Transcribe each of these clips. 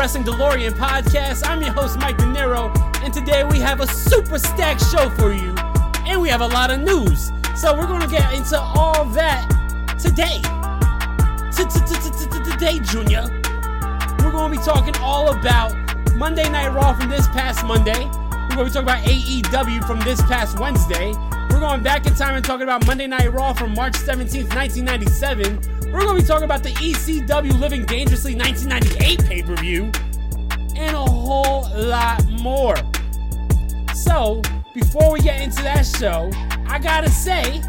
Wrestling DeLorean podcast. I'm your host, Mike De Niro, and today we have a super stacked show for you, and we have a lot of news. So we're going to get into all that today. Today, Junior. We're going to be talking all about Monday Night Raw from this past Monday. We're going to be talking about AEW from this past Wednesday. We're going back in time and talking about Monday Night Raw from March 17th, 1997. We're going to be talking about the ECW Living Dangerously 1998 pay per view and a whole lot more. So, before we get into that show, I gotta say,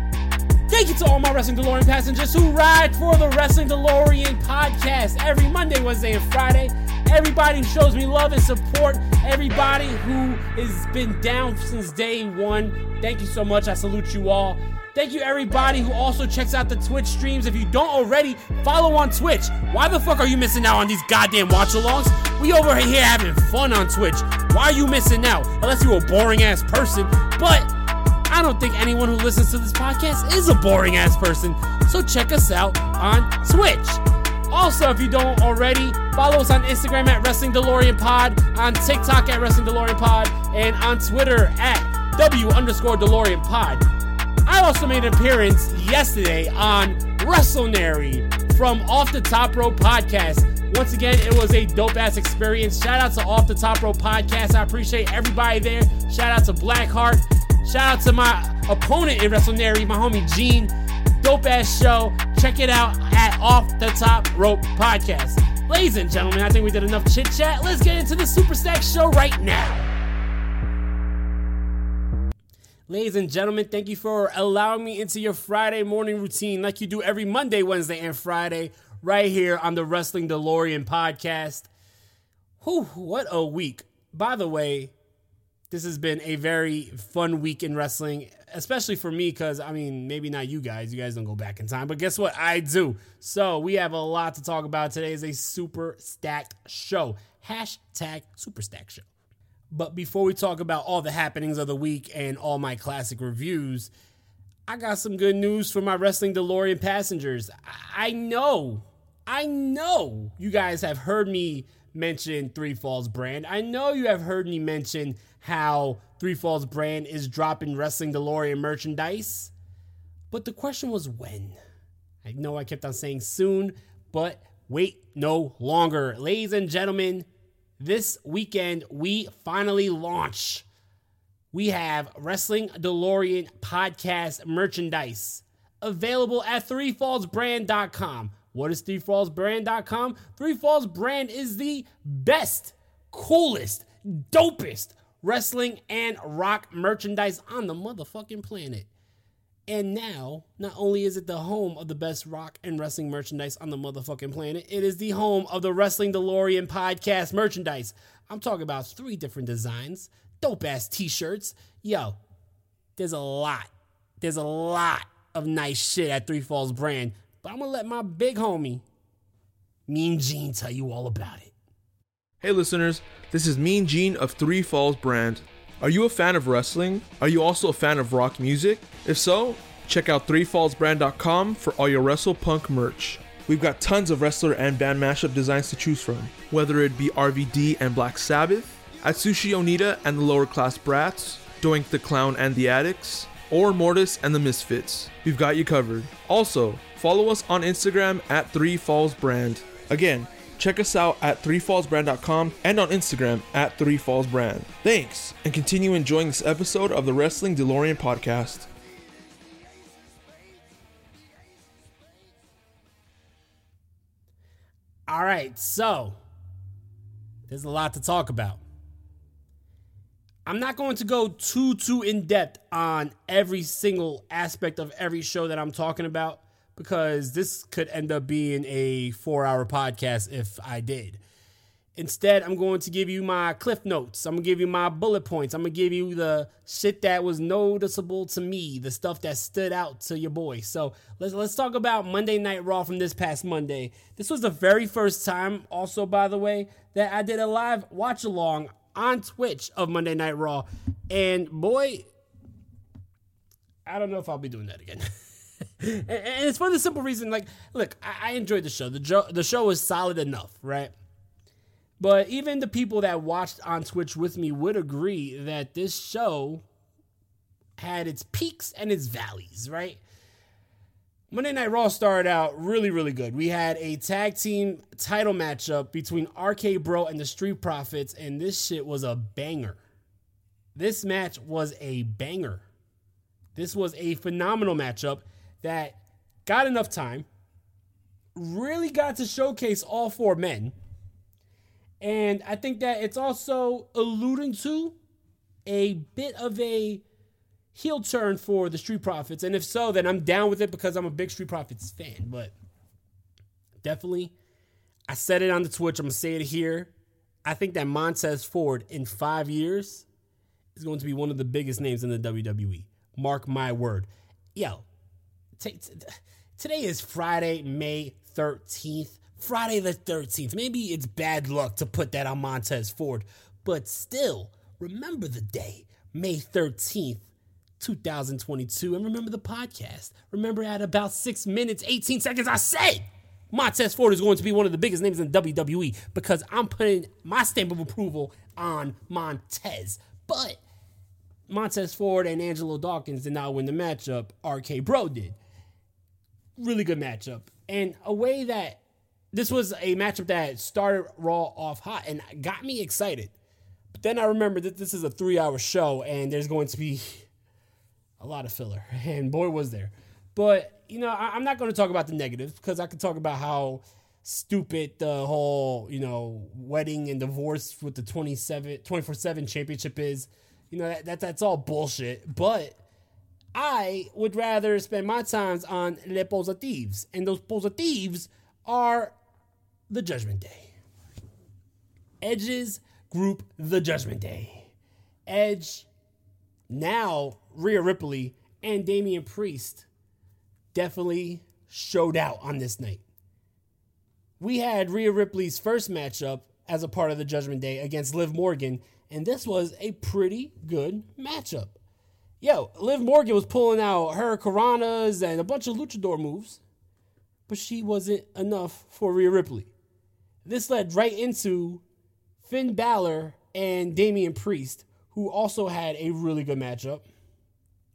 thank you to all my Wrestling DeLorean passengers who ride for the Wrestling DeLorean podcast every Monday, Wednesday, and Friday. Everybody who shows me love and support, everybody who has been down since day one. Thank you so much. I salute you all. Thank you everybody who also checks out the Twitch streams. If you don't already, follow on Twitch. Why the fuck are you missing out on these goddamn watch-alongs? We over here having fun on Twitch. Why are you missing out? Unless you're a boring ass person. But I don't think anyone who listens to this podcast is a boring ass person. So check us out on Twitch. Also, if you don't already, follow us on Instagram at Wrestling DeLorean Pod, on TikTok at Wrestling DeLorean Pod, and on Twitter at W underscore DeLorean Pod. I also made an appearance yesterday on WrestleNary from Off the Top Rope Podcast. Once again, it was a dope ass experience. Shout out to Off the Top Rope Podcast. I appreciate everybody there. Shout out to Blackheart. Shout out to my opponent in WrestleNary, my homie Gene. Dope ass show. Check it out at Off the Top Rope Podcast. Ladies and gentlemen, I think we did enough chit chat. Let's get into the Super Stack show right now. Ladies and gentlemen, thank you for allowing me into your Friday morning routine like you do every Monday, Wednesday, and Friday right here on the Wrestling DeLorean podcast. Whew, what a week. By the way, this has been a very fun week in wrestling, especially for me because, I mean, maybe not you guys. You guys don't go back in time, but guess what? I do. So we have a lot to talk about. Today is a super stacked show. Hashtag super stacked show. But before we talk about all the happenings of the week and all my classic reviews, I got some good news for my Wrestling DeLorean passengers. I know, I know you guys have heard me mention Three Falls brand. I know you have heard me mention how Three Falls brand is dropping Wrestling DeLorean merchandise. But the question was when. I know I kept on saying soon, but wait no longer. Ladies and gentlemen, this weekend we finally launch. We have Wrestling DeLorean podcast merchandise available at threefallsbrand.com. What is threefallsbrand.com? Three Falls Brand is the best, coolest, dopest wrestling and rock merchandise on the motherfucking planet. And now, not only is it the home of the best rock and wrestling merchandise on the motherfucking planet, it is the home of the Wrestling DeLorean podcast merchandise. I'm talking about three different designs, dope ass t shirts. Yo, there's a lot. There's a lot of nice shit at Three Falls Brand, but I'm gonna let my big homie, Mean Gene, tell you all about it. Hey listeners, this is Mean Gene of Three Falls Brand. Are you a fan of wrestling? Are you also a fan of rock music? If so, check out threefallsbrand.com for all your Wrestle Punk merch. We've got tons of wrestler and band mashup designs to choose from, whether it be RVD and Black Sabbath, Atsushi Onita and the Lower Class Brats, Doink the Clown and the Addicts, or Mortis and the Misfits. We've got you covered. Also, follow us on Instagram at 3 Falls Brand. Again, check us out at 3fallsbrand.com and on Instagram at 3fallsbrand. Thanks, and continue enjoying this episode of the Wrestling DeLorean podcast. All right, so there's a lot to talk about. I'm not going to go too too in depth on every single aspect of every show that I'm talking about because this could end up being a 4-hour podcast if I did. Instead, I'm going to give you my cliff notes. I'm going to give you my bullet points. I'm going to give you the shit that was noticeable to me, the stuff that stood out to your boy. So, let's let's talk about Monday Night Raw from this past Monday. This was the very first time also by the way that I did a live watch along on Twitch of Monday Night Raw. And boy, I don't know if I'll be doing that again. and, it's for the simple reason, like, look, I, I enjoyed the show. The, jo- the show was solid enough, right? But even the people that watched on Twitch with me would agree that this show had its peaks and its valleys, right? Monday Night Raw started out really, really good. We had a tag team title matchup between RK Bro and the Street Profits, and this shit was a banger. This match was a banger. This was a phenomenal matchup that got enough time, really got to showcase all four men and I think that it's also alluding to a bit of a heel turn for the Street Profits. And if so, then I'm down with it because I'm a big Street Profits fan. But definitely, I said it on the Twitch. I'm going to say it here. I think that Montez Ford in five years is going to be one of the biggest names in the WWE. Mark my word. Yo, t- t- today is Friday, May 13th. Friday the 13th. Maybe it's bad luck to put that on Montez Ford, but still, remember the day, May 13th, 2022. And remember the podcast. Remember at about six minutes, 18 seconds, I said Montez Ford is going to be one of the biggest names in WWE because I'm putting my stamp of approval on Montez. But Montez Ford and Angelo Dawkins did not win the matchup. RK Bro did. Really good matchup. And a way that this was a matchup that started Raw off hot and got me excited. But then I remember that this is a three hour show and there's going to be a lot of filler. And boy, was there. But, you know, I, am not going to talk about the negatives because I could talk about how stupid the whole, you know, wedding and divorce with the 27, 24 7 championship is. You know, that, that that's all bullshit. But I would rather spend my times on Les Positives. And those Positives are the Judgment Day. Edge's group, The Judgment Day. Edge, now Rhea Ripley, and Damian Priest definitely showed out on this night. We had Rhea Ripley's first matchup as a part of the Judgment Day against Liv Morgan, and this was a pretty good matchup. Yo, Liv Morgan was pulling out hurricanranas and a bunch of luchador moves, but she wasn't enough for Rhea Ripley. This led right into Finn Balor and Damian Priest, who also had a really good matchup.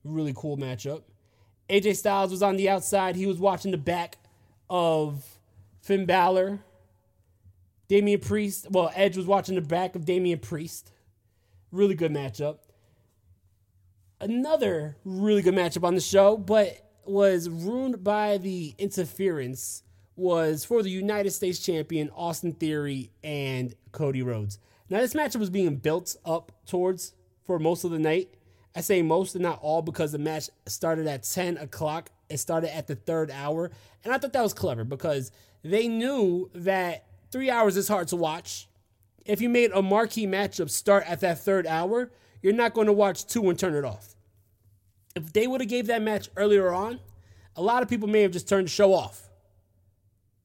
Really cool matchup. AJ Styles was on the outside. He was watching the back of Finn Balor. Damian Priest, well, Edge was watching the back of Damian Priest. Really good matchup. Another really good matchup on the show, but was ruined by the interference was for the United States champion Austin Theory and Cody Rhodes. Now, this matchup was being built up towards for most of the night. I say most and not all because the match started at 10 o'clock. It started at the third hour. And I thought that was clever because they knew that three hours is hard to watch. If you made a marquee matchup start at that third hour, you're not going to watch two and turn it off. If they would have gave that match earlier on, a lot of people may have just turned the show off.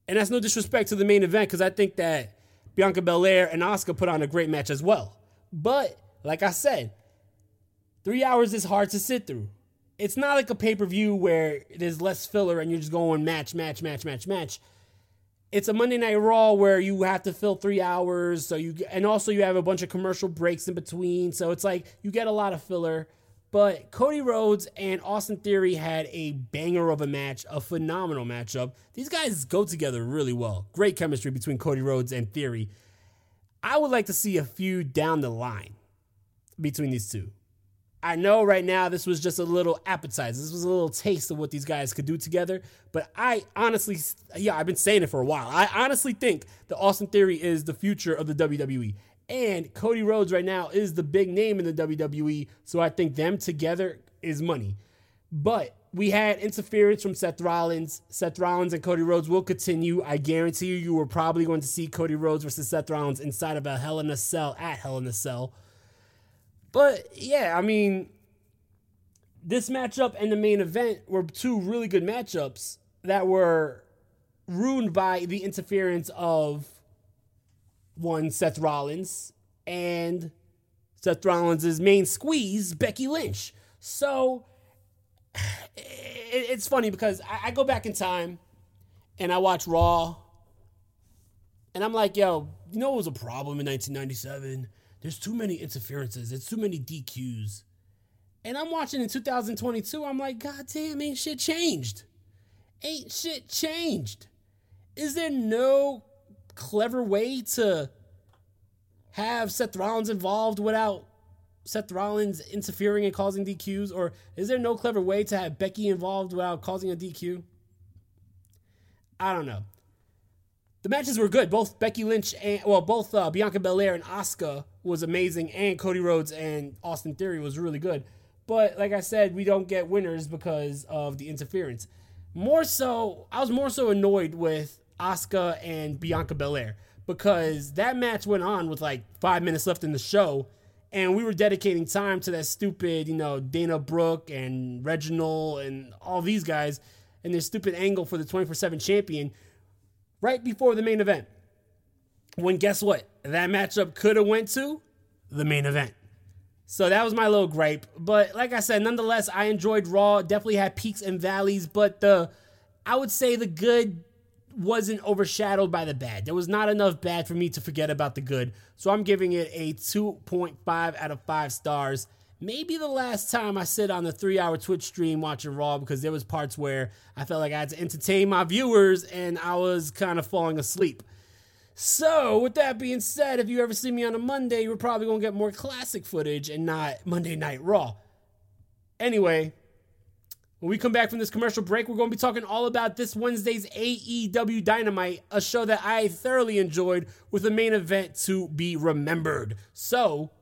And that's no disrespect to the main event because I think that Bianca Belair and Asuka put on a great match as well. But like I said, three hours is hard to sit through. It's not like a pay per view where there's less filler and you're just going match, match, match, match, match. It's a Monday Night Raw where you have to fill three hours. So you and also you have a bunch of commercial breaks in between. So it's like you get a lot of filler. But Cody Rhodes and Austin Theory had a banger of a match, a phenomenal matchup. These guys go together really well. Great chemistry between Cody Rhodes and Theory. I would like to see a feud down the line between these two. I know right now this was just a little appetizer. This was a little taste of what these guys could do together. But I honestly, yeah, I've been saying it for a while. I honestly think the Austin Theory is the future of the WWE. And Cody Rhodes right now is the big name in the WWE. So I think them together is money. But we had interference from Seth Rollins. Seth Rollins and Cody Rhodes will continue. I guarantee you, you were probably going to see Cody Rhodes versus Seth Rollins inside of a Hell in a Cell at Hell in a Cell. But yeah, I mean, this matchup and the main event were two really good matchups that were ruined by the interference of one Seth Rollins and Seth Rollins' main squeeze, Becky Lynch. So it's funny because I go back in time and I watch Raw and I'm like, yo, you know what was a problem in 1997? There's too many interferences. There's too many DQs. And I'm watching in 2022. I'm like, God damn, ain't shit changed. Ain't shit changed. Is there no clever way to have Seth Rollins involved without Seth Rollins interfering and causing DQs? Or is there no clever way to have Becky involved without causing a DQ? I don't know. The matches were good. Both Becky Lynch and well, both uh, Bianca Belair and Asuka was amazing, and Cody Rhodes and Austin Theory was really good. But like I said, we don't get winners because of the interference. More so, I was more so annoyed with Asuka and Bianca Belair because that match went on with like five minutes left in the show, and we were dedicating time to that stupid, you know, Dana Brooke and Reginald and all these guys and their stupid angle for the 24 7 champion right before the main event. When guess what? That matchup could have went to the main event. So that was my little gripe. But like I said, nonetheless, I enjoyed Raw. Definitely had peaks and valleys, but the I would say the good wasn't overshadowed by the bad. There was not enough bad for me to forget about the good. So I'm giving it a 2.5 out of 5 stars. Maybe the last time I sit on the three hour Twitch stream watching Raw because there was parts where I felt like I had to entertain my viewers and I was kind of falling asleep. So, with that being said, if you ever see me on a Monday, you're probably going to get more classic footage and not Monday Night Raw. Anyway, when we come back from this commercial break, we're going to be talking all about this Wednesday's AEW Dynamite, a show that I thoroughly enjoyed with a main event to be remembered. So,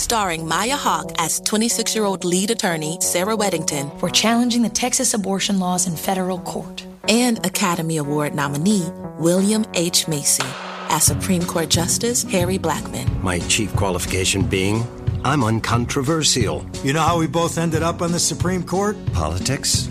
Starring Maya Hawke as 26 year old lead attorney Sarah Weddington. We're challenging the Texas abortion laws in federal court. And Academy Award nominee William H. Macy as Supreme Court Justice Harry Blackmun. My chief qualification being I'm uncontroversial. You know how we both ended up on the Supreme Court? Politics?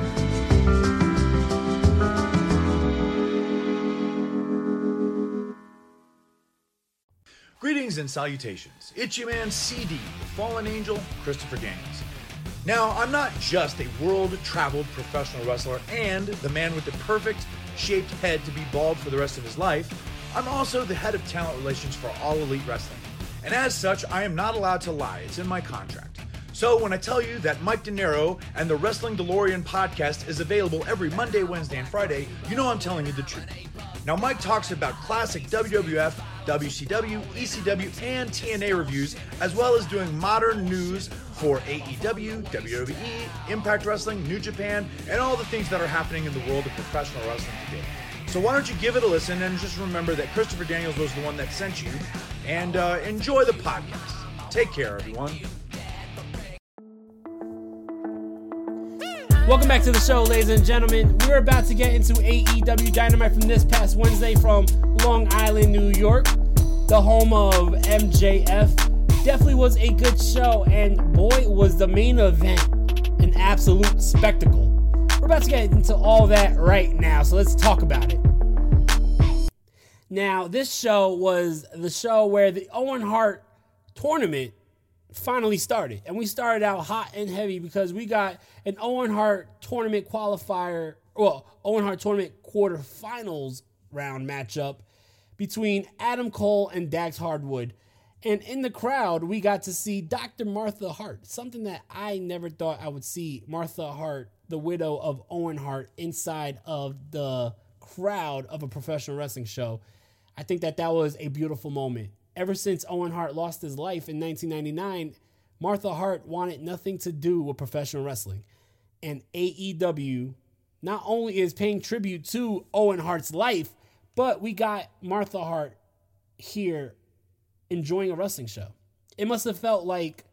Greetings and salutations. Itchy Man CD, the fallen angel, Christopher Daniels. Now, I'm not just a world traveled professional wrestler and the man with the perfect shaped head to be bald for the rest of his life. I'm also the head of talent relations for All Elite Wrestling. And as such, I am not allowed to lie. It's in my contract. So when I tell you that Mike De Niro and the Wrestling DeLorean podcast is available every Monday, Wednesday, and Friday, you know I'm telling you the truth. Now, Mike talks about classic WWF, WCW, ECW, and TNA reviews, as well as doing modern news for AEW, WWE, Impact Wrestling, New Japan, and all the things that are happening in the world of professional wrestling today. So why don't you give it a listen and just remember that Christopher Daniels was the one that sent you, and uh, enjoy the podcast. Take care, everyone. Welcome back to the show, ladies and gentlemen. We're about to get into AEW Dynamite from this past Wednesday from Long Island, New York, the home of MJF. Definitely was a good show, and boy, was the main event an absolute spectacle. We're about to get into all that right now, so let's talk about it. Now, this show was the show where the Owen Hart tournament finally started. And we started out hot and heavy because we got an Owen Hart tournament qualifier, well, Owen Hart tournament quarterfinals round matchup between Adam Cole and Dax Harwood. And in the crowd, we got to see Dr. Martha Hart, something that I never thought I would see Martha Hart, the widow of Owen Hart, inside of the crowd of a professional wrestling show. I think that that was a beautiful moment ever since Owen Hart lost his life in 1999, Martha Hart wanted nothing to do with professional wrestling. And AEW not only is paying tribute to Owen Hart's life, but we got Martha Hart here enjoying a wrestling show. It must have felt like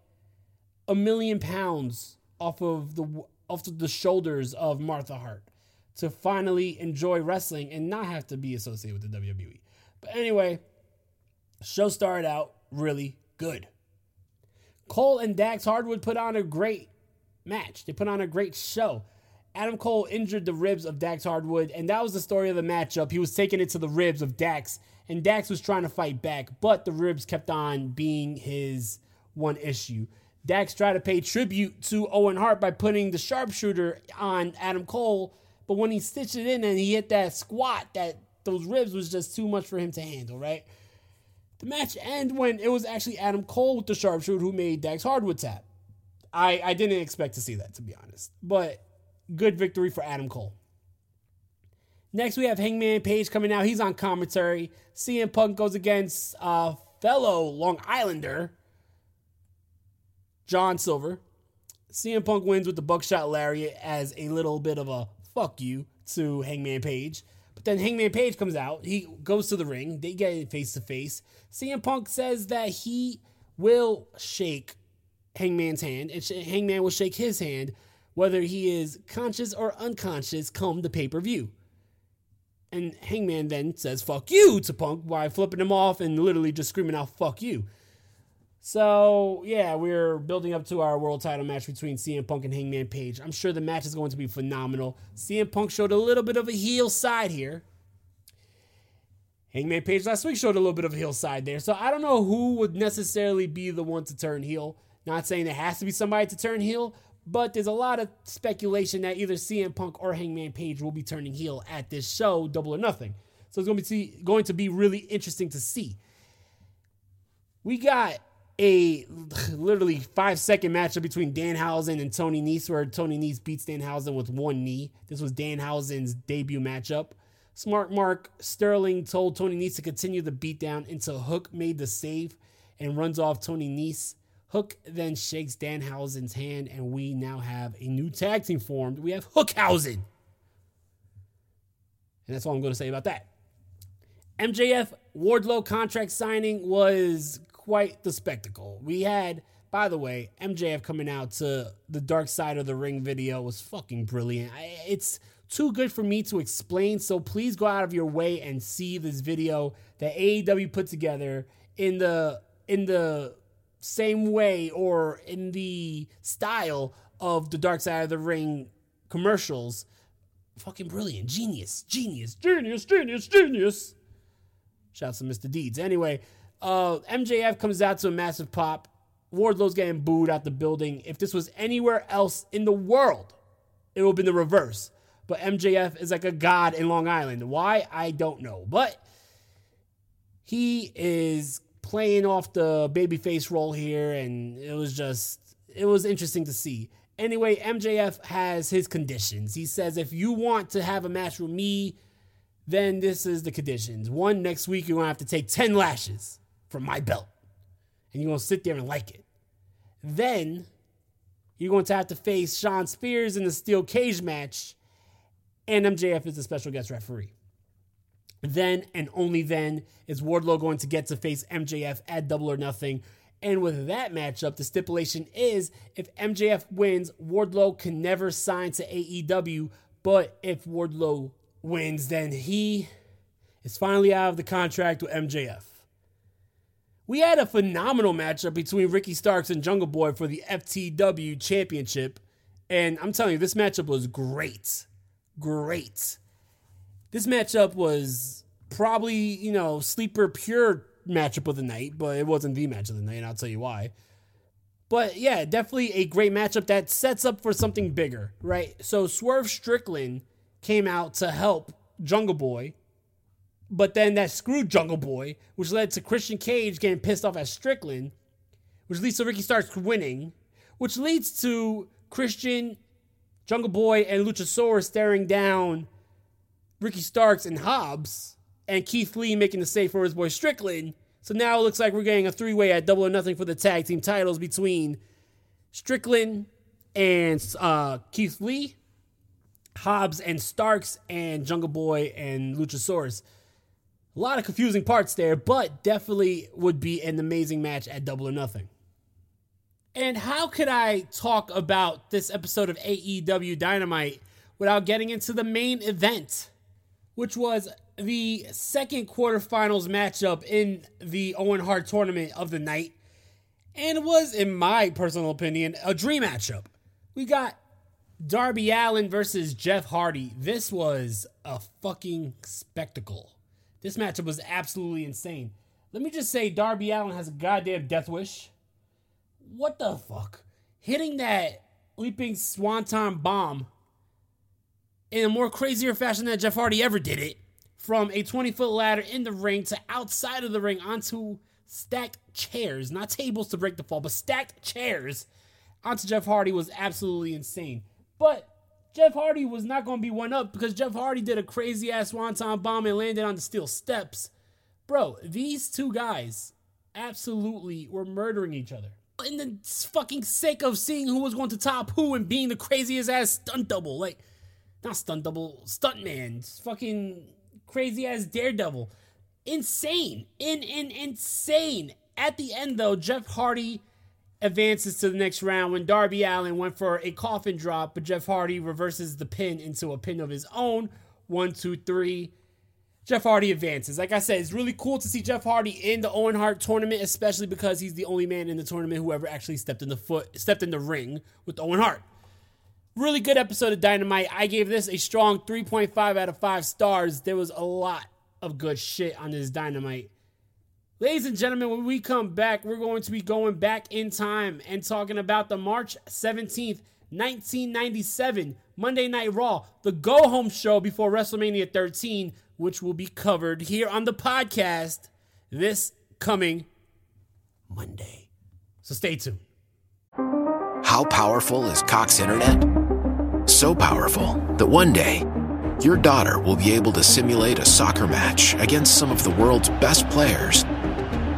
a million pounds off of the off the shoulders of Martha Hart to finally enjoy wrestling and not have to be associated with the WWE. But anyway, Show started out really good. Cole and Dax Harwood put on a great match. They put on a great show. Adam Cole injured the ribs of Dax Harwood, and that was the story of the matchup. He was taking it to the ribs of Dax, and Dax was trying to fight back, but the ribs kept on being his one issue. Dax tried to pay tribute to Owen Hart by putting the sharpshooter on Adam Cole, but when he stitched it in and he hit that squat, that those ribs was just too much for him to handle, right? The match ended when it was actually Adam Cole with the sharpshooter who made Dax Harwood tap. I, I didn't expect to see that, to be honest. But good victory for Adam Cole. Next, we have Hangman Page coming out. He's on commentary. CM Punk goes against uh, fellow Long Islander, John Silver. CM Punk wins with the buckshot lariat as a little bit of a fuck you to Hangman Page. But then Hangman Page comes out. He goes to the ring. They get face to face. CM Punk says that he will shake Hangman's hand, and Hangman will shake his hand, whether he is conscious or unconscious, come the pay per view. And Hangman then says, fuck you to Punk by flipping him off and literally just screaming out, fuck you. So, yeah, we're building up to our world title match between CM Punk and Hangman Page. I'm sure the match is going to be phenomenal. CM Punk showed a little bit of a heel side here. Hangman Page last week showed a little bit of a heel side there. So I don't know who would necessarily be the one to turn heel. Not saying there has to be somebody to turn heel, but there's a lot of speculation that either CM Punk or Hangman Page will be turning heel at this show, Double or Nothing. So it's going to be going to be really interesting to see. We got a literally five second matchup between Danhausen and Tony Nese, where Tony Nese beats Danhausen with one knee. This was Danhausen's debut matchup. Smart Mark Sterling told Tony Nese to continue the beatdown until Hook made the save and runs off Tony Nese. Hook then shakes Danhausen's hand, and we now have a new tag team formed. We have Hookhausen. And that's all I'm going to say about that. MJF Wardlow contract signing was quite the spectacle. We had, by the way, MJF coming out to the dark side of the ring video was fucking brilliant. It's too good for me to explain, so please go out of your way and see this video that AEW put together in the in the same way or in the style of the dark side of the ring commercials. Fucking brilliant. Genius. Genius. Genius. Genius. Genius. Shouts to Mr. Deeds. Anyway, uh, MJF comes out to a massive pop. Wardlow's getting booed out the building. If this was anywhere else in the world, it would have been the reverse. But MJF is like a god in Long Island. Why? I don't know. But he is playing off the babyface role here, and it was just, it was interesting to see. Anyway, MJF has his conditions. He says, if you want to have a match with me, then this is the conditions. One, next week you're going to have to take 10 lashes from my belt. And you're going to sit there and like it. Then you're going to have to face Shawn Spears in the steel cage match. And MJF is the special guest referee. Then and only then is Wardlow going to get to face MJF at Double or Nothing. And with that matchup, the stipulation is if MJF wins, Wardlow can never sign to AEW. But if Wardlow wins, then he is finally out of the contract with MJF. We had a phenomenal matchup between Ricky Starks and Jungle Boy for the FTW Championship. And I'm telling you, this matchup was great. Great. This matchup was probably, you know, sleeper pure matchup of the night, but it wasn't the match of the night, and I'll tell you why. But yeah, definitely a great matchup that sets up for something bigger, right? So Swerve Strickland came out to help Jungle Boy, but then that screwed Jungle Boy, which led to Christian Cage getting pissed off at Strickland, which leads to Ricky Starks winning, which leads to Christian, Jungle Boy, and Luchasaurus staring down Ricky Starks and Hobbs, and Keith Lee making the save for his boy Strickland. So now it looks like we're getting a three way at double or nothing for the tag team titles between Strickland and uh, Keith Lee, Hobbs and Starks, and Jungle Boy and Luchasaurus. A lot of confusing parts there, but definitely would be an amazing match at Double or Nothing. And how could I talk about this episode of AEW Dynamite without getting into the main event, which was the second quarterfinals matchup in the Owen Hart tournament of the night? And it was, in my personal opinion, a dream matchup. We got Darby Allin versus Jeff Hardy. This was a fucking spectacle. This matchup was absolutely insane. Let me just say, Darby Allin has a goddamn death wish. What the fuck? Hitting that leaping swanton bomb in a more crazier fashion than Jeff Hardy ever did it. From a 20 foot ladder in the ring to outside of the ring onto stacked chairs, not tables to break the fall, but stacked chairs onto Jeff Hardy was absolutely insane. But Jeff Hardy was not going to be one up because Jeff Hardy did a crazy ass swanton bomb and landed on the steel steps. Bro, these two guys absolutely were murdering each other. In the fucking sake of seeing who was going to top who and being the craziest ass stunt double. Like, not stunt double, stunt man. Fucking crazy ass daredevil. Insane. In, in, insane. At the end, though, Jeff Hardy advances to the next round when Darby Allin went for a coffin drop, but Jeff Hardy reverses the pin into a pin of his own. One, two, three. Jeff Hardy advances. Like I said, it's really cool to see Jeff Hardy in the Owen Hart tournament, especially because he's the only man in the tournament who ever actually stepped in the foot, stepped in the ring with Owen Hart. Really good episode of Dynamite. I gave this a strong 3.5 out of 5 stars. There was a lot of good shit on this dynamite. Ladies and gentlemen, when we come back, we're going to be going back in time and talking about the March 17th, 1997 Monday Night Raw, the go home show before WrestleMania 13, which will be covered here on the podcast this coming Monday. So stay tuned. How powerful is Cox Internet? So powerful that one day, your daughter will be able to simulate a soccer match against some of the world's best players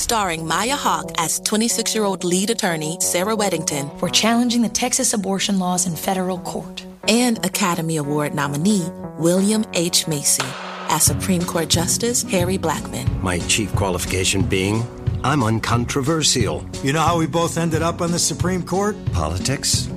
Starring Maya Hawke as 26 year old lead attorney Sarah Weddington. We're challenging the Texas abortion laws in federal court. And Academy Award nominee William H. Macy as Supreme Court Justice Harry Blackmun. My chief qualification being I'm uncontroversial. You know how we both ended up on the Supreme Court? Politics?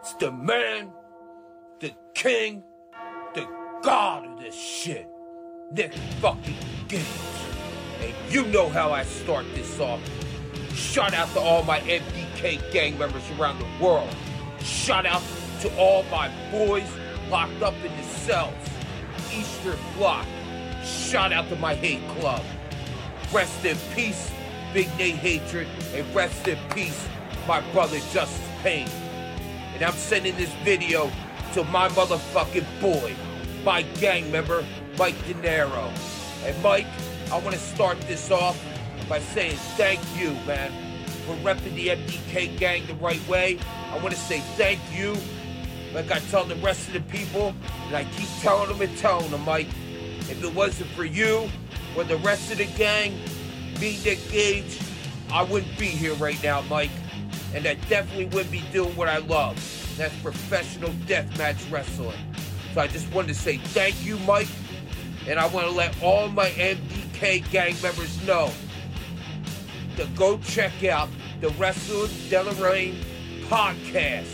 It's the man, the king, the god of this shit. Nick fucking Games. And you know how I start this off. Shout out to all my MDK gang members around the world. Shout out to all my boys locked up in the cells. Eastern Block. Shout out to my hate club. Rest in peace, Big Nate Hatred, and rest in peace, my brother Justice Payne. And I'm sending this video to my motherfucking boy, my gang member, Mike De Niro. And Mike, I want to start this off by saying thank you, man, for repping the MDK gang the right way. I want to say thank you, like I tell the rest of the people, and I keep telling them and telling them, Mike. If it wasn't for you or the rest of the gang, me, Nick Gage, I wouldn't be here right now, Mike. And I definitely wouldn't be doing what I love. That's professional deathmatch wrestling. So I just wanted to say thank you, Mike. And I want to let all my MDK gang members know to go check out the Wrestling Delaraine podcast.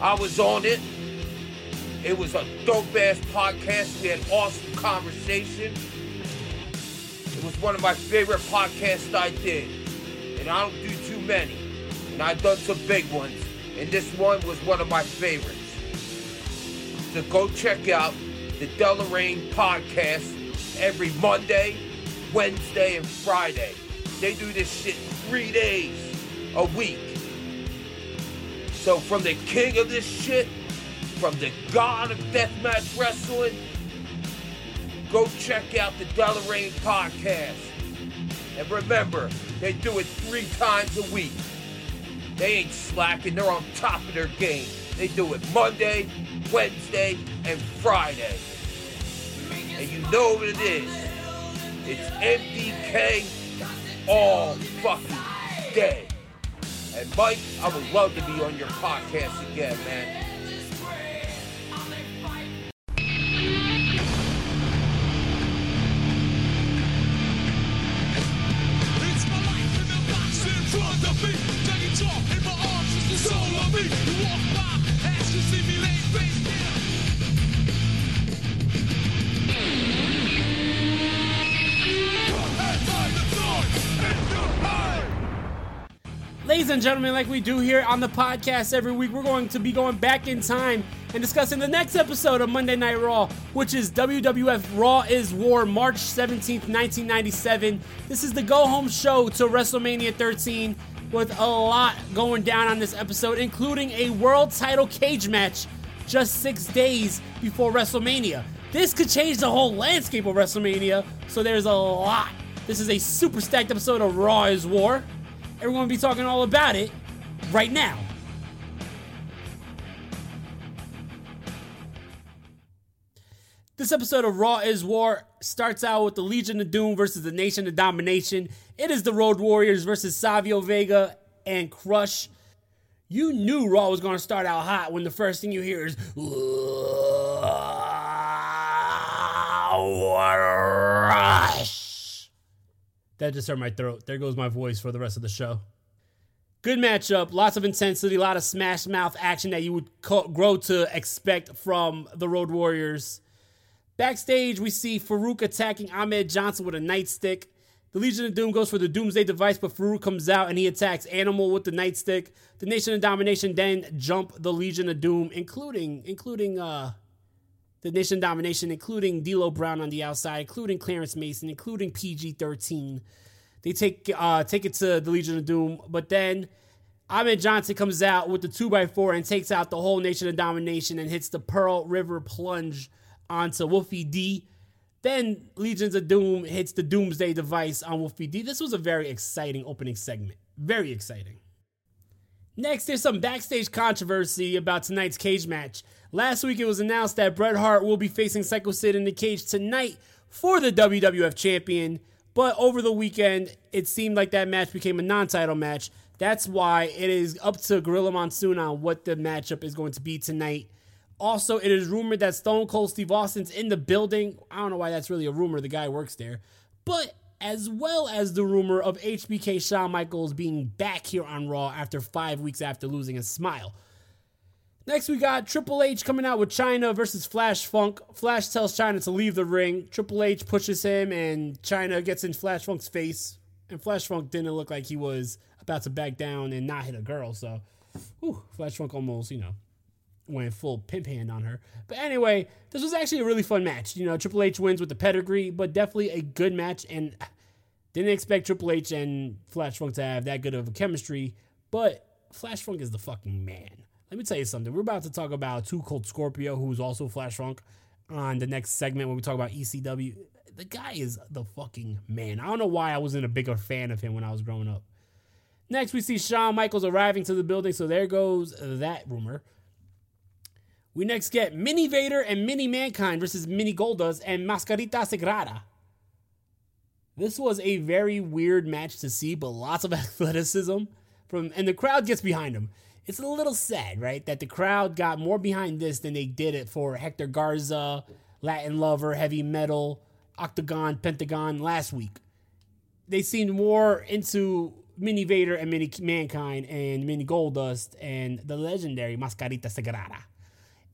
I was on it. It was a dope ass podcast. We had awesome conversation. It was one of my favorite podcasts I did. And I don't do many. And I've done some big ones. And this one was one of my favorites. So go check out the Delaraine podcast every Monday, Wednesday, and Friday. They do this shit three days a week. So from the king of this shit, from the god of deathmatch wrestling, go check out the Delaraine podcast. And remember, they do it three times a week. They ain't slacking, they're on top of their game. They do it Monday, Wednesday, and Friday. And you know what it is. It's MDK all fucking day. And Mike, I would love to be on your podcast again, man. And gentlemen, like we do here on the podcast every week, we're going to be going back in time and discussing the next episode of Monday Night Raw, which is WWF Raw is War, March 17th, 1997. This is the go home show to WrestleMania 13 with a lot going down on this episode, including a world title cage match just six days before WrestleMania. This could change the whole landscape of WrestleMania, so there's a lot. This is a super stacked episode of Raw is War going to be talking all about it right now. This episode of Raw is War starts out with the Legion of Doom versus the Nation of Domination. It is the Road Warriors versus Savio Vega and Crush. You knew Raw was going to start out hot when the first thing you hear is Rush. That just hurt my throat. There goes my voice for the rest of the show. Good matchup, lots of intensity, a lot of smash mouth action that you would co- grow to expect from the Road Warriors. Backstage, we see Farouk attacking Ahmed Johnson with a nightstick. The Legion of Doom goes for the Doomsday device, but Farouk comes out and he attacks Animal with the nightstick. The Nation of Domination then jump the Legion of Doom, including including uh the Nation Domination, including D'Lo Brown on the outside, including Clarence Mason, including PG thirteen. They take uh, take it to the Legion of Doom, but then Ahmed Johnson comes out with the 2x4 and takes out the whole Nation of Domination and hits the Pearl River plunge onto Wolfie D. Then Legions of Doom hits the Doomsday device on Wolfie D. This was a very exciting opening segment. Very exciting. Next, there's some backstage controversy about tonight's cage match. Last week, it was announced that Bret Hart will be facing Psycho Sid in the cage tonight for the WWF Champion. But over the weekend, it seemed like that match became a non title match. That's why it is up to Gorilla Monsoon on what the matchup is going to be tonight. Also, it is rumored that Stone Cold Steve Austin's in the building. I don't know why that's really a rumor. The guy works there. But as well as the rumor of HBK Shawn Michaels being back here on Raw after five weeks after losing a smile. Next, we got Triple H coming out with Chyna versus Flash Funk. Flash tells Chyna to leave the ring. Triple H pushes him, and Chyna gets in Flash Funk's face. And Flash Funk didn't look like he was about to back down and not hit a girl. So, whew, Flash Funk almost, you know, went full pimp hand on her. But anyway, this was actually a really fun match. You know, Triple H wins with the pedigree, but definitely a good match. And didn't expect Triple H and Flash Funk to have that good of a chemistry. But Flash Funk is the fucking man. Let me tell you something. We're about to talk about Two Cold Scorpio, who's also Flash Funk, on the next segment when we talk about ECW. The guy is the fucking man. I don't know why I wasn't a bigger fan of him when I was growing up. Next, we see Shawn Michaels arriving to the building, so there goes that rumor. We next get Mini Vader and Mini Mankind versus Mini Goldust and Mascarita Sagrada. This was a very weird match to see, but lots of athleticism from, and the crowd gets behind him it's a little sad, right? That the crowd got more behind this than they did it for Hector Garza, Latin Lover, Heavy Metal, Octagon, Pentagon last week. They seemed more into Mini Vader and Mini Mankind and Mini Goldust and the legendary Mascarita Sagrada.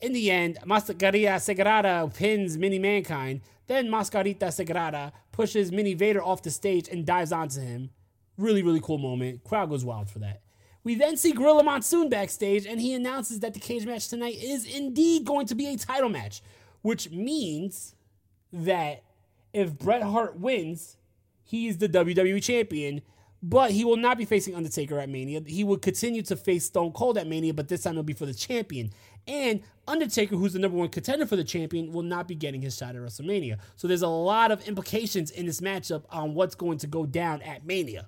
In the end, Mascarita Sagrada pins Mini Mankind. Then Mascarita Sagrada pushes Mini Vader off the stage and dives onto him. Really, really cool moment. Crowd goes wild for that. We then see Gorilla Monsoon backstage, and he announces that the cage match tonight is indeed going to be a title match, which means that if Bret Hart wins, he's the WWE champion, but he will not be facing Undertaker at Mania. He will continue to face Stone Cold at Mania, but this time it'll be for the champion. And Undertaker, who's the number one contender for the champion, will not be getting his shot at WrestleMania. So there's a lot of implications in this matchup on what's going to go down at Mania.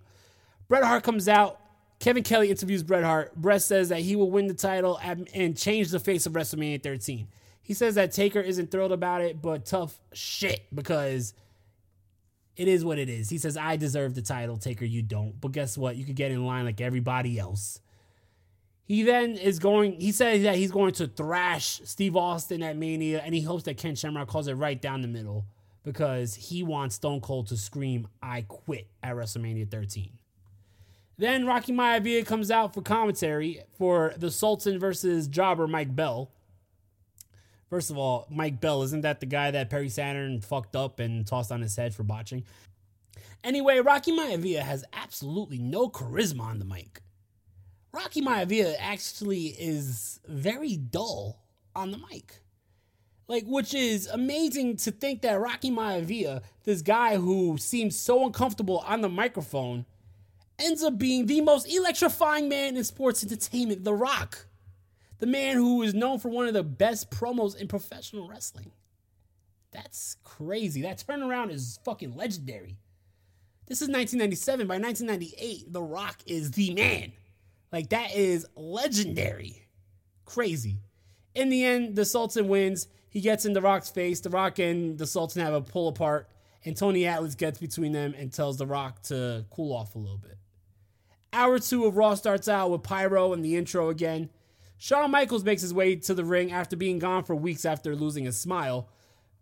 Bret Hart comes out Kevin Kelly interviews Bret Hart. Bret says that he will win the title and change the face of WrestleMania 13. He says that Taker isn't thrilled about it, but tough shit because it is what it is. He says, I deserve the title, Taker, you don't. But guess what? You could get in line like everybody else. He then is going, he says that he's going to thrash Steve Austin at Mania, and he hopes that Ken Shamrock calls it right down the middle because he wants Stone Cold to scream, I quit at WrestleMania 13. Then Rocky Maivia comes out for commentary for the Sultan versus jobber Mike Bell. First of all, Mike Bell, isn't that the guy that Perry Saturn fucked up and tossed on his head for botching? Anyway, Rocky Maivia has absolutely no charisma on the mic. Rocky Maivia actually is very dull on the mic. Like, which is amazing to think that Rocky Maivia, this guy who seems so uncomfortable on the microphone, ends up being the most electrifying man in sports entertainment, The Rock. The man who is known for one of the best promos in professional wrestling. That's crazy. That turnaround is fucking legendary. This is 1997. By 1998, The Rock is the man. Like, that is legendary. Crazy. In the end, the Sultan wins. He gets in The Rock's face. The Rock and the Sultan have a pull apart, and Tony Atlas gets between them and tells The Rock to cool off a little bit. Hour two of Raw starts out with Pyro and the intro again. Shawn Michaels makes his way to the ring after being gone for weeks after losing his smile.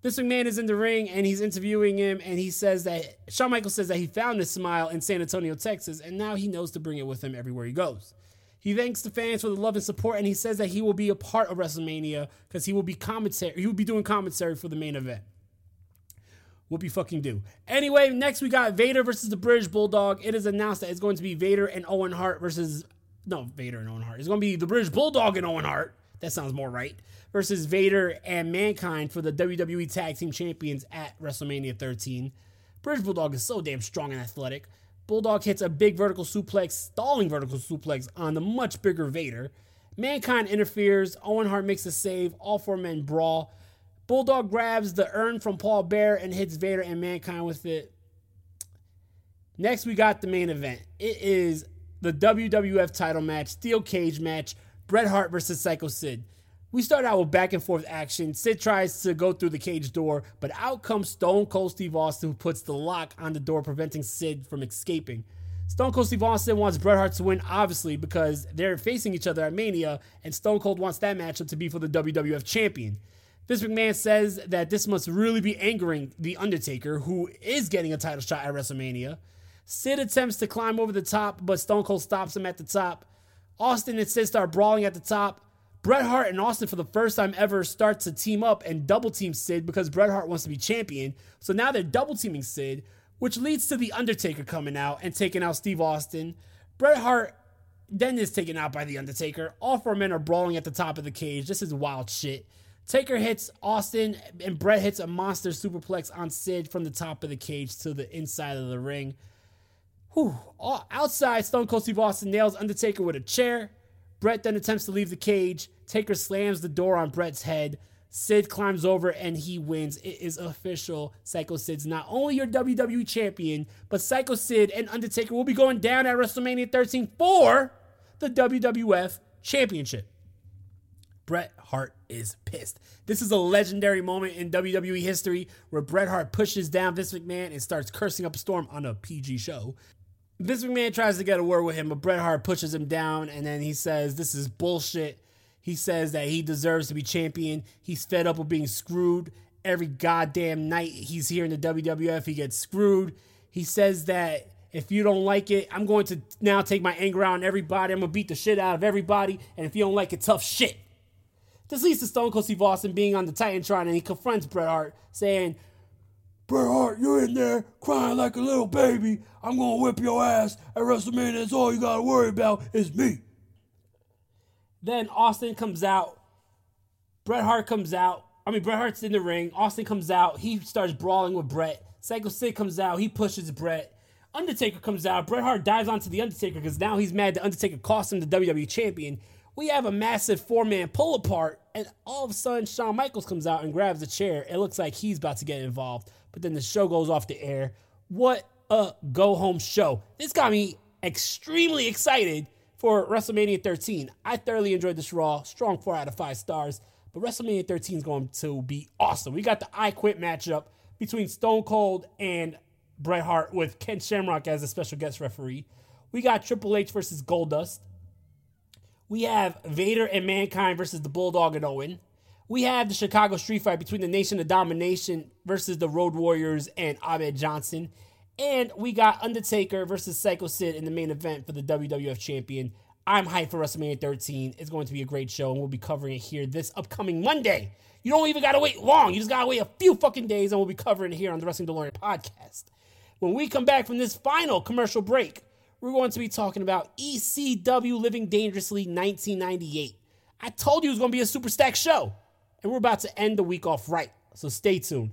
Vince McMahon is in the ring and he's interviewing him, and he says that Shawn Michaels says that he found his smile in San Antonio, Texas, and now he knows to bring it with him everywhere he goes. He thanks the fans for the love and support, and he says that he will be a part of WrestleMania because he will be commentary. He will be doing commentary for the main event. Whoopie fucking do. Anyway, next we got Vader versus the British Bulldog. It is announced that it's going to be Vader and Owen Hart versus no Vader and Owen Hart. It's going to be the British Bulldog and Owen Hart. That sounds more right. Versus Vader and Mankind for the WWE Tag Team Champions at WrestleMania 13. British Bulldog is so damn strong and athletic. Bulldog hits a big vertical suplex, stalling vertical suplex on the much bigger Vader. Mankind interferes. Owen Hart makes a save. All four men brawl. Bulldog grabs the urn from Paul Bearer and hits Vader and Mankind with it. Next, we got the main event. It is the WWF title match, steel cage match, Bret Hart versus Psycho Sid. We start out with back and forth action. Sid tries to go through the cage door, but out comes Stone Cold Steve Austin, who puts the lock on the door, preventing Sid from escaping. Stone Cold Steve Austin wants Bret Hart to win, obviously, because they're facing each other at Mania, and Stone Cold wants that matchup to be for the WWF champion. Vince McMahon says that this must really be angering The Undertaker, who is getting a title shot at WrestleMania. Sid attempts to climb over the top, but Stone Cold stops him at the top. Austin and Sid start brawling at the top. Bret Hart and Austin, for the first time ever, start to team up and double team Sid because Bret Hart wants to be champion. So now they're double teaming Sid, which leads to The Undertaker coming out and taking out Steve Austin. Bret Hart then is taken out by The Undertaker. All four men are brawling at the top of the cage. This is wild shit. Taker hits Austin, and Bret hits a monster superplex on Sid from the top of the cage to the inside of the ring. Whew. Outside, Stone Cold Steve Austin nails Undertaker with a chair. Bret then attempts to leave the cage. Taker slams the door on Bret's head. Sid climbs over and he wins. It is official. Psycho Sid's not only your WWE champion, but Psycho Sid and Undertaker will be going down at WrestleMania 13 for the WWF Championship. Bret Hart is pissed. This is a legendary moment in WWE history where Bret Hart pushes down Vince McMahon and starts cursing up a storm on a PG show. Vince McMahon tries to get a word with him, but Bret Hart pushes him down and then he says, This is bullshit. He says that he deserves to be champion. He's fed up with being screwed. Every goddamn night he's here in the WWF, he gets screwed. He says that if you don't like it, I'm going to now take my anger out on everybody. I'm to beat the shit out of everybody. And if you don't like it, tough shit. This leads to Stone Cold Steve Austin being on the Titantron and he confronts Bret Hart, saying, Bret Hart, you're in there crying like a little baby. I'm gonna whip your ass at WrestleMania. That's all you gotta worry about is me. Then Austin comes out. Bret Hart comes out. I mean, Bret Hart's in the ring. Austin comes out. He starts brawling with Bret. Psycho Sid comes out. He pushes Bret. Undertaker comes out. Bret Hart dives onto the Undertaker because now he's mad the Undertaker cost him the WWE champion we have a massive four man pull apart, and all of a sudden Shawn Michaels comes out and grabs a chair. It looks like he's about to get involved, but then the show goes off the air. What a go home show! This got me extremely excited for WrestleMania 13. I thoroughly enjoyed this Raw, strong four out of five stars. But WrestleMania 13 is going to be awesome. We got the I Quit matchup between Stone Cold and Bret Hart with Ken Shamrock as a special guest referee. We got Triple H versus Goldust. We have Vader and Mankind versus the Bulldog and Owen. We have the Chicago Street Fight between the Nation of Domination versus the Road Warriors and Ahmed Johnson. And we got Undertaker versus Psycho Sid in the main event for the WWF Champion. I'm hyped for WrestleMania 13. It's going to be a great show, and we'll be covering it here this upcoming Monday. You don't even gotta wait long. You just gotta wait a few fucking days, and we'll be covering it here on the Wrestling DeLorean podcast. When we come back from this final commercial break, we're going to be talking about ECW Living Dangerously 1998. I told you it was going to be a super stack show, and we're about to end the week off right. So stay tuned.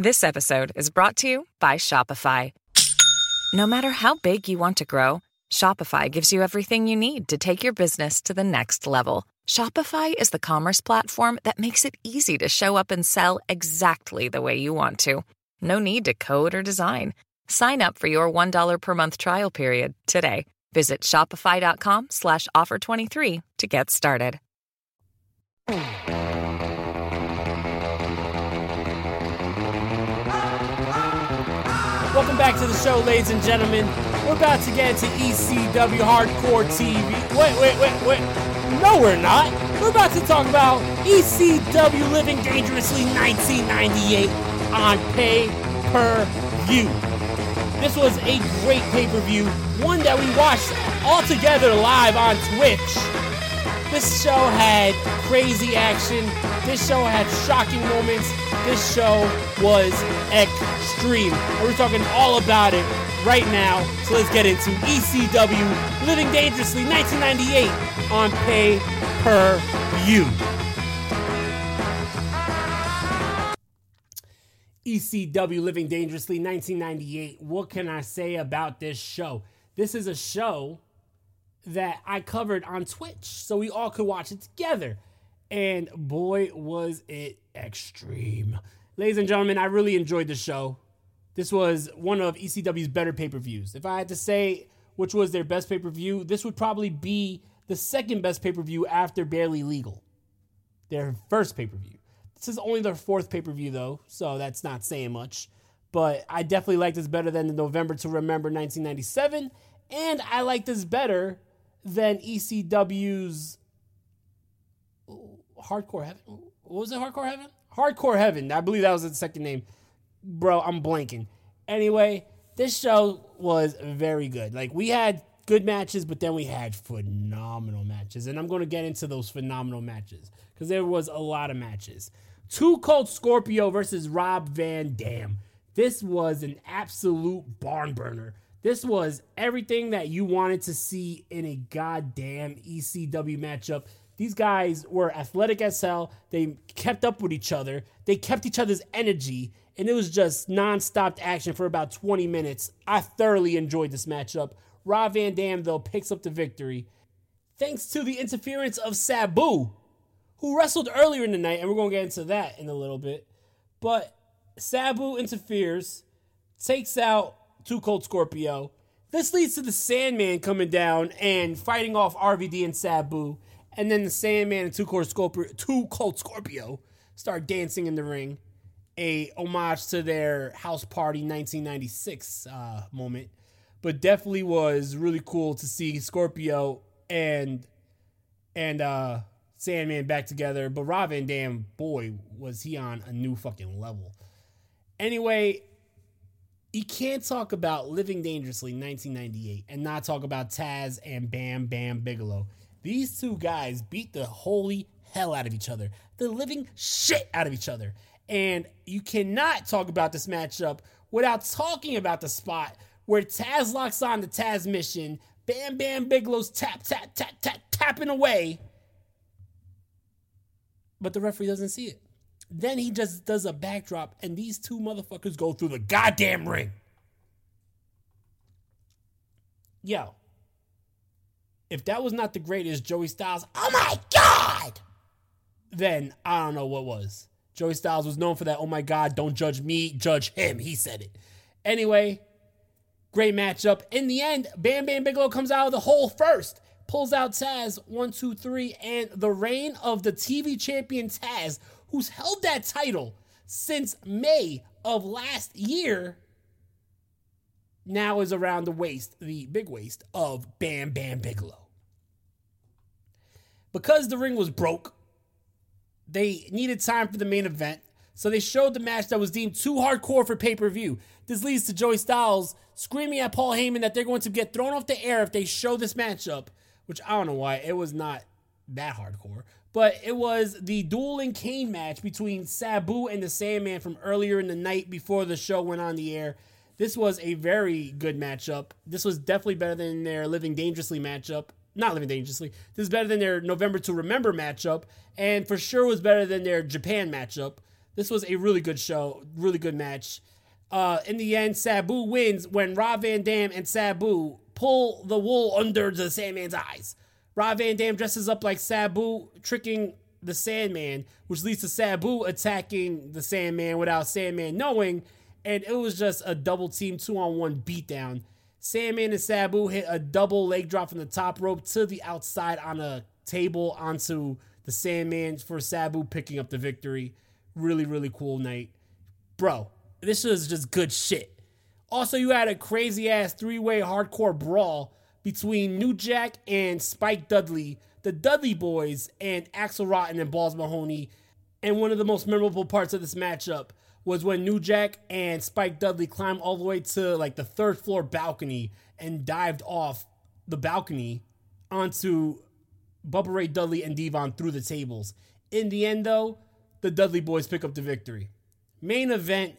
This episode is brought to you by Shopify. No matter how big you want to grow, Shopify gives you everything you need to take your business to the next level. Shopify is the commerce platform that makes it easy to show up and sell exactly the way you want to. No need to code or design. Sign up for your $1 per month trial period today. Visit shopify.com slash offer 23 to get started. Welcome back to the show, ladies and gentlemen. We're about to get into ECW Hardcore TV. Wait, wait, wait, wait. No, we're not. We're about to talk about ECW Living Dangerously 1998 on pay per view. This was a great pay per view, one that we watched all together live on Twitch. This show had crazy action. This show had shocking moments. This show was extreme. And we're talking all about it right now. So let's get into ECW Living Dangerously 1998 on pay per view. ECW Living Dangerously 1998. What can I say about this show? This is a show that I covered on Twitch so we all could watch it together. And boy, was it extreme. Ladies and gentlemen, I really enjoyed the show. This was one of ECW's better pay per views. If I had to say which was their best pay per view, this would probably be the second best pay per view after Barely Legal. Their first pay per view. This is only their fourth pay per view, though, so that's not saying much. But I definitely like this better than the November to Remember 1997. And I like this better than ECW's Hardcore Heaven. What was it? Hardcore Heaven? Hardcore Heaven. I believe that was the second name. Bro, I'm blanking. Anyway, this show was very good. Like we had good matches, but then we had phenomenal matches. And I'm going to get into those phenomenal matches because there was a lot of matches. Two Cold Scorpio versus Rob Van Dam. This was an absolute barn burner. This was everything that you wanted to see in a goddamn ECW matchup. These guys were athletic as hell. They kept up with each other. They kept each other's energy, and it was just non-stop action for about 20 minutes. I thoroughly enjoyed this matchup. Rob Van Dam, though, picks up the victory. Thanks to the interference of Sabu, who wrestled earlier in the night, and we're going to get into that in a little bit. But Sabu interferes, takes out Two Cold Scorpio. This leads to the Sandman coming down and fighting off RVD and Sabu. And then the Sandman and Two Cold Scorpio, Two Cold Scorpio start dancing in the ring. A homage to their house party 1996 uh, moment. But definitely was really cool to see Scorpio and and uh, Sandman back together. But Rob Van Dam, boy, was he on a new fucking level. Anyway, you can't talk about Living Dangerously 1998 and not talk about Taz and Bam Bam Bigelow. These two guys beat the holy hell out of each other, the living shit out of each other. And you cannot talk about this matchup without talking about the spot where Taz locks on the Tazmission. Bam Bam Bigelow's tap, tap, tap, tap, tapping away. But the referee doesn't see it. Then he just does a backdrop, and these two motherfuckers go through the goddamn ring. Yo, if that was not the greatest Joey Styles, oh my God, then I don't know what was. Joey Styles was known for that, oh my God, don't judge me, judge him. He said it. Anyway, great matchup. In the end, Bam Bam Bigelow comes out of the hole first, pulls out Taz, one, two, three, and the reign of the TV champion Taz, who's held that title since May of last year, now is around the waist, the big waist of Bam Bam Bigelow. Because the ring was broke, they needed time for the main event, so they showed the match that was deemed too hardcore for pay per view. This leads to Joey Styles screaming at Paul Heyman that they're going to get thrown off the air if they show this matchup, which I don't know why. It was not that hardcore. But it was the dueling cane match between Sabu and the Sandman from earlier in the night before the show went on the air. This was a very good matchup. This was definitely better than their Living Dangerously matchup not living dangerously. This is better than their November to Remember matchup, and for sure was better than their Japan matchup. This was a really good show, really good match. Uh, in the end, Sabu wins when Rob Van Dam and Sabu pull the wool under the Sandman's eyes. Rob Van Dam dresses up like Sabu, tricking the Sandman, which leads to Sabu attacking the Sandman without Sandman knowing, and it was just a double team two on one beatdown. Sandman and Sabu hit a double leg drop from the top rope to the outside on a table onto the Sandman for Sabu picking up the victory. Really, really cool night. Bro, this was just good shit. Also, you had a crazy ass three way hardcore brawl between New Jack and Spike Dudley, the Dudley boys, and Axl Rotten and Balls Mahoney. And one of the most memorable parts of this matchup was when New Jack and Spike Dudley climbed all the way to like the third floor balcony and dived off the balcony onto Bubba Ray Dudley and D-Von through the tables. In the end, though, the Dudley boys pick up the victory. Main event,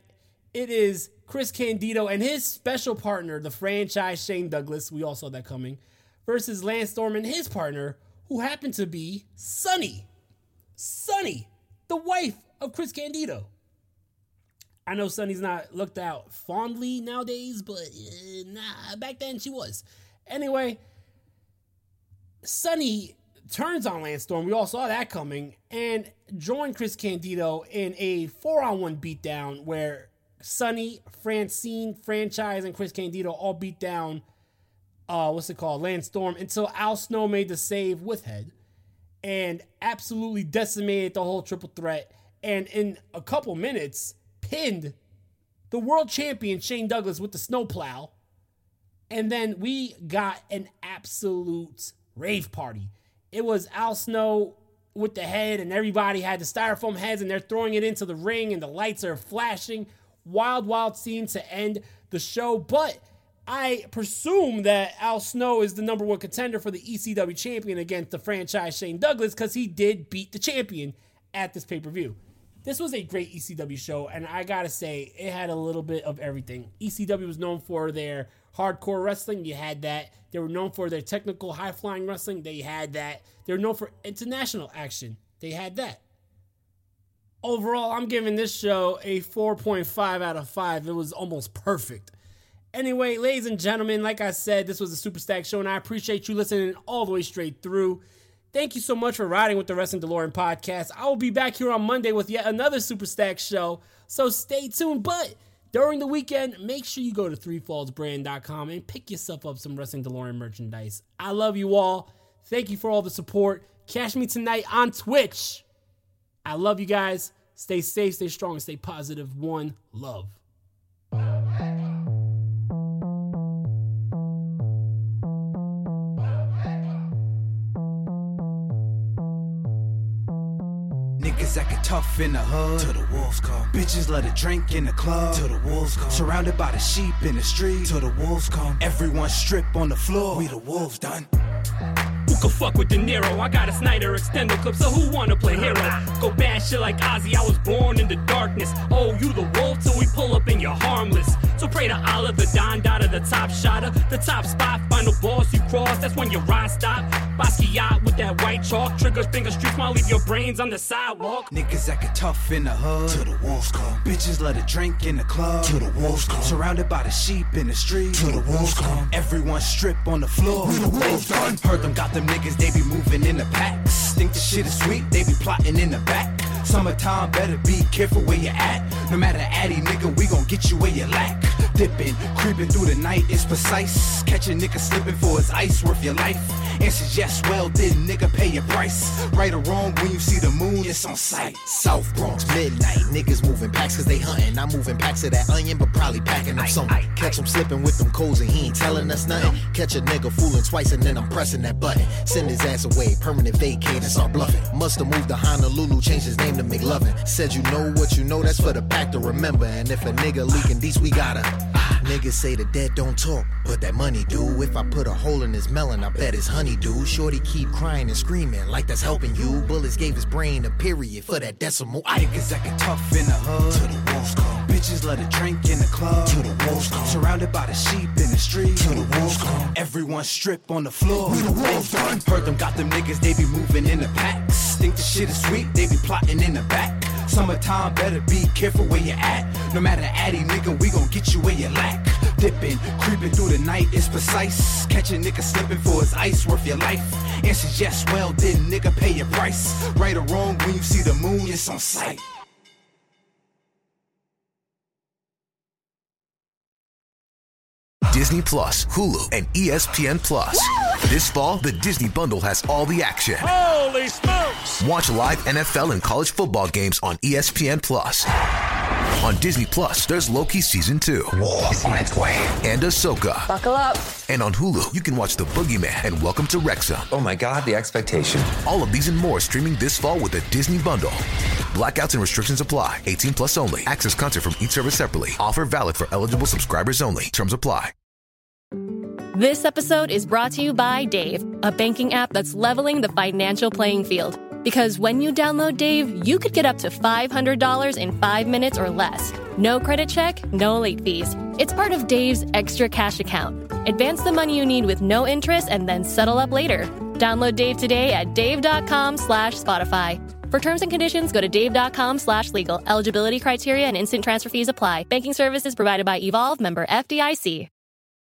it is Chris Candido and his special partner, the franchise Shane Douglas, we all saw that coming, versus Lance Storm and his partner, who happened to be Sunny. Sunny, the wife of Chris Candido. I know Sunny's not looked out fondly nowadays, but uh, nah, back then she was. Anyway, Sunny turns on Lance Storm. We all saw that coming and joined Chris Candido in a four on one beatdown where Sunny, Francine, Franchise, and Chris Candido all beat down, uh, what's it called, Lance Storm until Al Snow made the save with head and absolutely decimated the whole triple threat. And in a couple minutes, pinned the world champion Shane Douglas with the snowplow. And then we got an absolute rave party. It was Al Snow with the head, and everybody had the styrofoam heads, and they're throwing it into the ring, and the lights are flashing. Wild, wild scene to end the show. But I presume that Al Snow is the number one contender for the ECW champion against the franchise Shane Douglas because he did beat the champion at this pay per view this was a great ECW show, and I gotta say, it had a little bit of everything. ECW was known for their hardcore wrestling, you had that. They were known for their technical high flying wrestling, they had that. They were known for international action, they had that. Overall, I'm giving this show a 4.5 out of 5. It was almost perfect. Anyway, ladies and gentlemen, like I said, this was a Super Stack show, and I appreciate you listening all the way straight through. Thank you so much for riding with the Wrestling DeLorean podcast. I will be back here on Monday with yet another Super Stack show, so stay tuned. But during the weekend, make sure you go to threefallsbrand.com and pick yourself up some Wrestling DeLorean merchandise. I love you all. Thank you for all the support. Catch me tonight on Twitch. I love you guys. Stay safe, stay strong, and stay positive. One love. Niggas acting tough in the hood. Till the wolves come. Bitches let it drink in the club. Till the wolves come. Surrounded by the sheep in the street. Till the wolves come. Everyone strip on the floor. We the wolves done. Go fuck with De Niro. I got a Snyder extender clip, so who wanna play hero? Go bad shit like Ozzy. I was born in the darkness. Oh, you the wolf till we pull up and you're harmless. So pray to Allah, the Don Dada, the top shotter, the top spot, final boss you cross. That's when your ride stop. Basquiat with that white chalk, triggers, finger streets, might leave your brains on the sidewalk. Niggas acting tough in the hood. Till the wolves come. Bitches let a drink in the club. Till the wolves come. Surrounded by the sheep in the street. Till the wolves come. Everyone strip on the floor. Till the wolves done. Heard them got them niggas, they be moving in the packs. Think the shit is sweet, they be plotting in the back. Summertime, better be careful where you at. No matter addy, nigga, we gon' get you where you lack. Dipping, creeping through the night is precise. Catch a nigga slipping for his ice worth your life. Answers yes, well, did nigga pay your price? Right or wrong, when you see the moon, it's on sight. South Bronx, midnight. Niggas moving packs cause they hunting. I'm moving packs of that onion, but probably packing up something. Catch him slipping with them codes and he ain't telling us nothing. Catch a nigga fooling twice and then I'm pressing that button. Send his ass away, permanent vacate and start bluffing. Musta moved to Honolulu, changed his name to McLovin. Said you know what you know, that's for the pack to remember. And if a nigga leaking these, we gotta. Ah, niggas say the dead don't talk, but that money do. If I put a hole in his melon, I bet his honey do. Shorty keep crying and screaming like that's helping you. Bullets gave his brain a period for that decimal. I Niggas acting tough in the hood. Till the wolves come. Bitches let a drink in the club. To the wolves come. Surrounded by the sheep in the street. To the wolves come. Everyone strip on the floor. Till the wolves done. Heard them got them niggas, they be moving in the packs. Think the shit is sweet, they be plotting in the back. Summertime, better be careful where you at. No matter addy, nigga, we gon' get you where you lack. Dipping, creeping through the night is precise. Catch a nigga slipping for his ice worth your life. Answers yes, well, did nigga pay your price? Right or wrong, when you see the moon, it's on sight. Disney Plus, Hulu, and ESPN Plus. This fall, the Disney Bundle has all the action. Holy smokes! Watch live NFL and college football games on ESPN Plus. On Disney Plus, there's Loki season two. War is on its way. And Ahsoka. Buckle up. And on Hulu, you can watch The Boogeyman and Welcome to Wrexham. Oh my God, the expectation. All of these and more streaming this fall with the Disney Bundle. Blackouts and restrictions apply. 18 plus only. Access content from each service separately. Offer valid for eligible subscribers only. Terms apply. This episode is brought to you by Dave, a banking app that's leveling the financial playing field. Because when you download Dave, you could get up to $500 in five minutes or less. No credit check, no late fees. It's part of Dave's Extra Cash account. Advance the money you need with no interest and then settle up later. Download Dave today at dave.com slash Spotify. For terms and conditions, go to dave.com slash legal. Eligibility criteria and instant transfer fees apply. Banking services provided by Evolve, member FDIC.